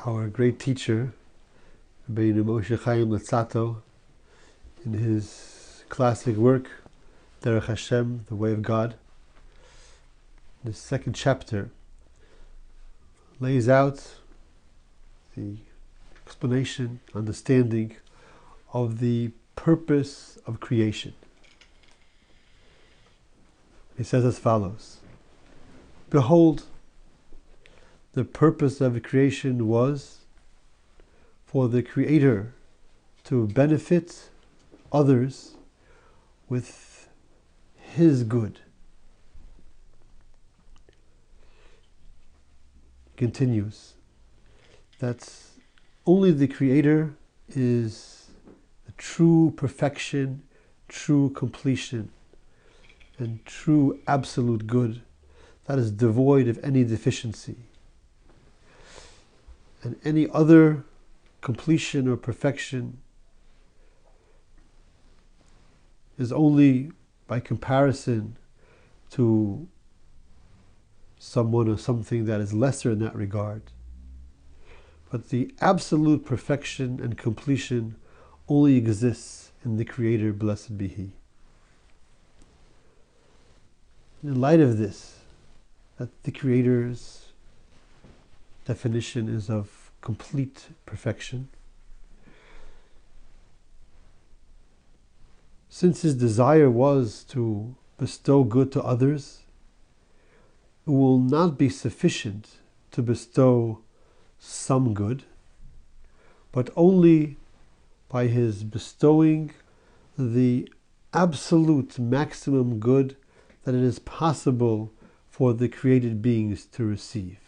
our great teacher, Rabbeinu Moshe Chaim Luzzatto, in his classic work, Derech Hashem, The Way of God, the second chapter lays out the explanation, understanding of the purpose of creation. He says as follows Behold, the purpose of creation was for the Creator to benefit others with His good. Continues that only the Creator is the true perfection, true completion, and true absolute good that is devoid of any deficiency. And any other completion or perfection is only by comparison to someone or something that is lesser in that regard. But the absolute perfection and completion only exists in the Creator, blessed be He. In light of this, that the Creator's definition is of complete perfection, since his desire was to bestow good to others, it will not be sufficient to bestow some good, but only by his bestowing the absolute maximum good that it is possible for the created beings to receive.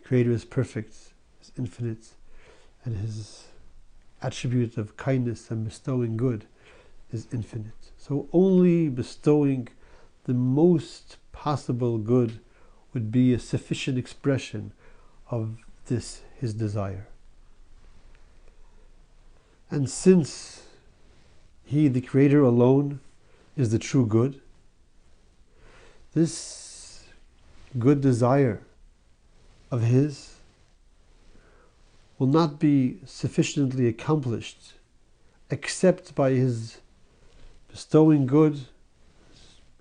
The Creator is perfect, is infinite, and his attribute of kindness and bestowing good is infinite. So only bestowing the most possible good would be a sufficient expression of this his desire. And since he, the Creator alone, is the true good, this good desire of his will not be sufficiently accomplished except by his bestowing good,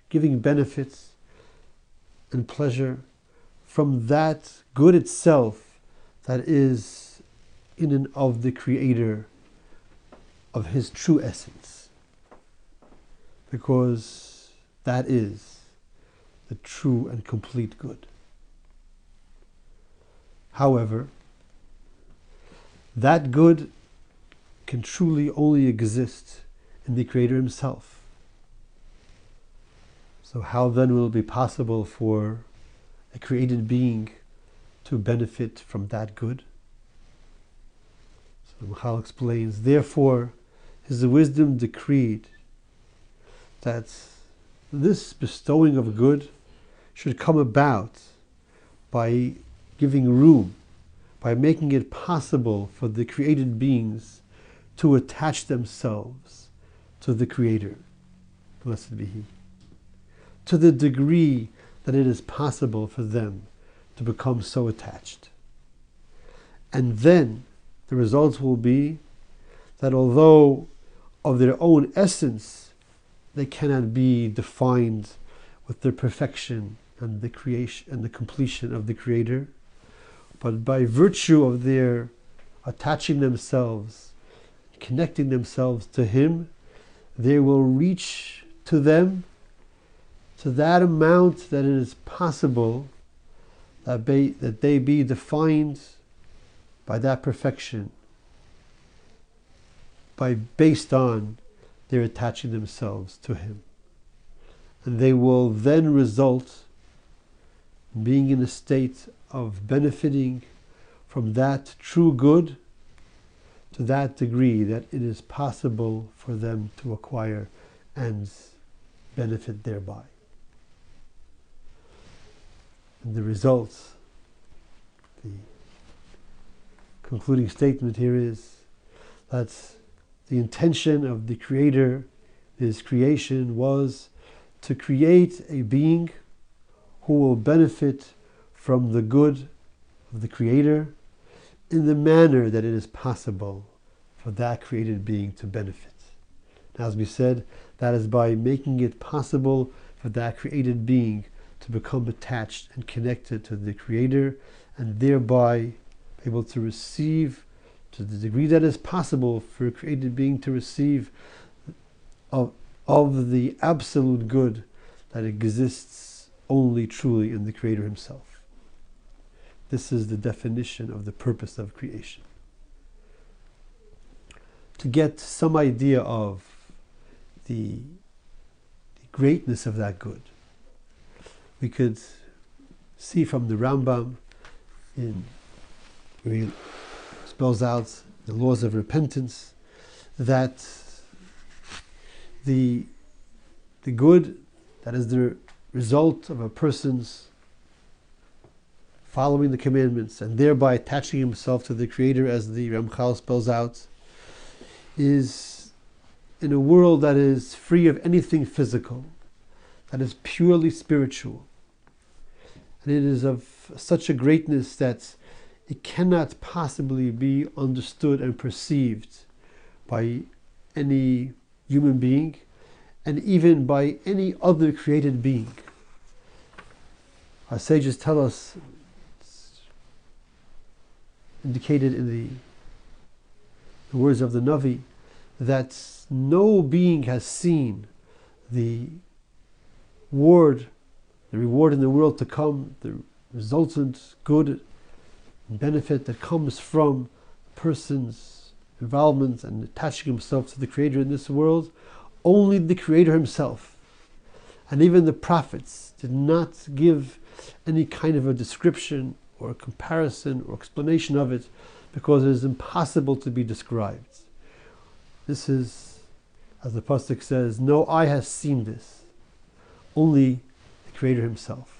giving benefits and pleasure from that good itself that is in and of the Creator of his true essence. Because that is the true and complete good. However, that good can truly only exist in the Creator Himself. So, how then will it be possible for a created being to benefit from that good? So, Ramchal explains, therefore, his wisdom decreed that this bestowing of good should come about by giving room, by making it possible for the created beings to attach themselves to the Creator. Blessed be He. To the degree that it is possible for them to become so attached. And then the results will be that although of their own essence they cannot be defined with their perfection and the creation and the completion of the Creator, but by virtue of their attaching themselves, connecting themselves to Him, they will reach to them to that amount that it is possible that, be, that they be defined by that perfection, by based on their attaching themselves to Him. And they will then result in being in a state of benefiting from that true good to that degree that it is possible for them to acquire and benefit thereby. And the results, the concluding statement here is that the intention of the Creator, His creation, was to create a being who will benefit from the good of the Creator in the manner that it is possible for that created being to benefit. And as we said, that is by making it possible for that created being to become attached and connected to the Creator and thereby able to receive to the degree that is possible for a created being to receive of, of the absolute good that exists only truly in the Creator Himself. This is the definition of the purpose of creation. To get some idea of the, the greatness of that good, we could see from the Rambam in he spells out the laws of repentance that the the good that is the result of a person's following the commandments and thereby attaching himself to the Creator, as the Ramchal spells out, is in a world that is free of anything physical, that is purely spiritual. And it is of such a greatness that it cannot possibly be understood and perceived by any human being and even by any other created being. Our sages tell us, indicated in the, the words of the Navi, that no being has seen the reward, the reward in the world to come, the resultant good benefit that comes from a person's involvement and attaching himself to the Creator in this world, only the Creator Himself. And even the prophets did not give any kind of a description or a comparison or explanation of it because it is impossible to be described. This is, as the Pasuk says, no eye has seen this, only the Creator Himself.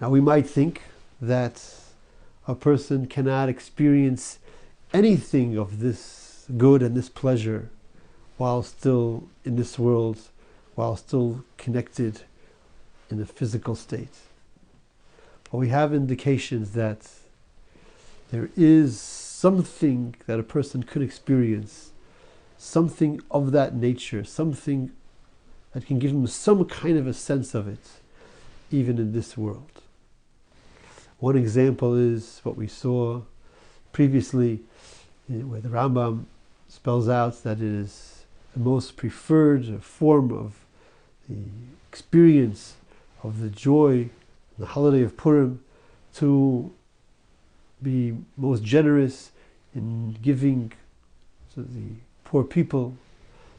Now we might think that a person cannot experience anything of this good and this pleasure while still in this world, while still connected in a physical state. But we have indications that there is something that a person could experience, something of that nature, something that can give him some kind of a sense of it, even in this world. One example is what we saw previously, eh, where the Rambam spells out that it is the most preferred form of the experience of the joy, the holiday of Purim, to be most generous in giving to the poor people,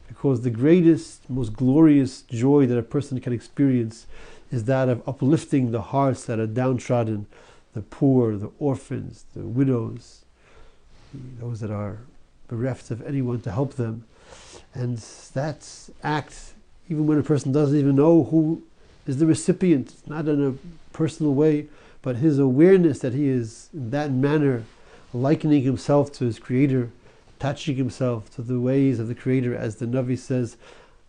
because the greatest, most glorious joy that a person can experience is that of uplifting the hearts that are downtrodden, the poor, the orphans, the widows, those that are bereft of anyone to help them. And that act, even when a person doesn't even know who is the recipient, not in a personal way, but his awareness that he is in that manner likening himself to his Creator, attaching himself to the ways of the Creator, as the Navi says,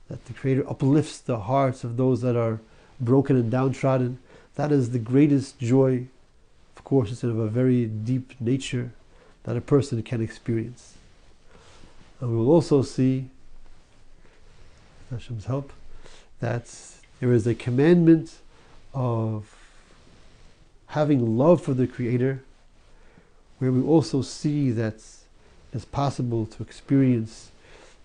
that the Creator uplifts the hearts of those that are broken and downtrodden. That is the greatest joy. Of course, it's of a very deep nature that a person can experience. And we will also see, Hashem's help, that there is a commandment of having love for the Creator, where we also see that it's possible to experience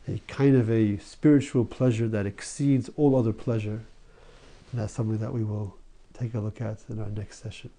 a kind of a spiritual pleasure that exceeds all other pleasure. And that's something that we will take a look at in our next session.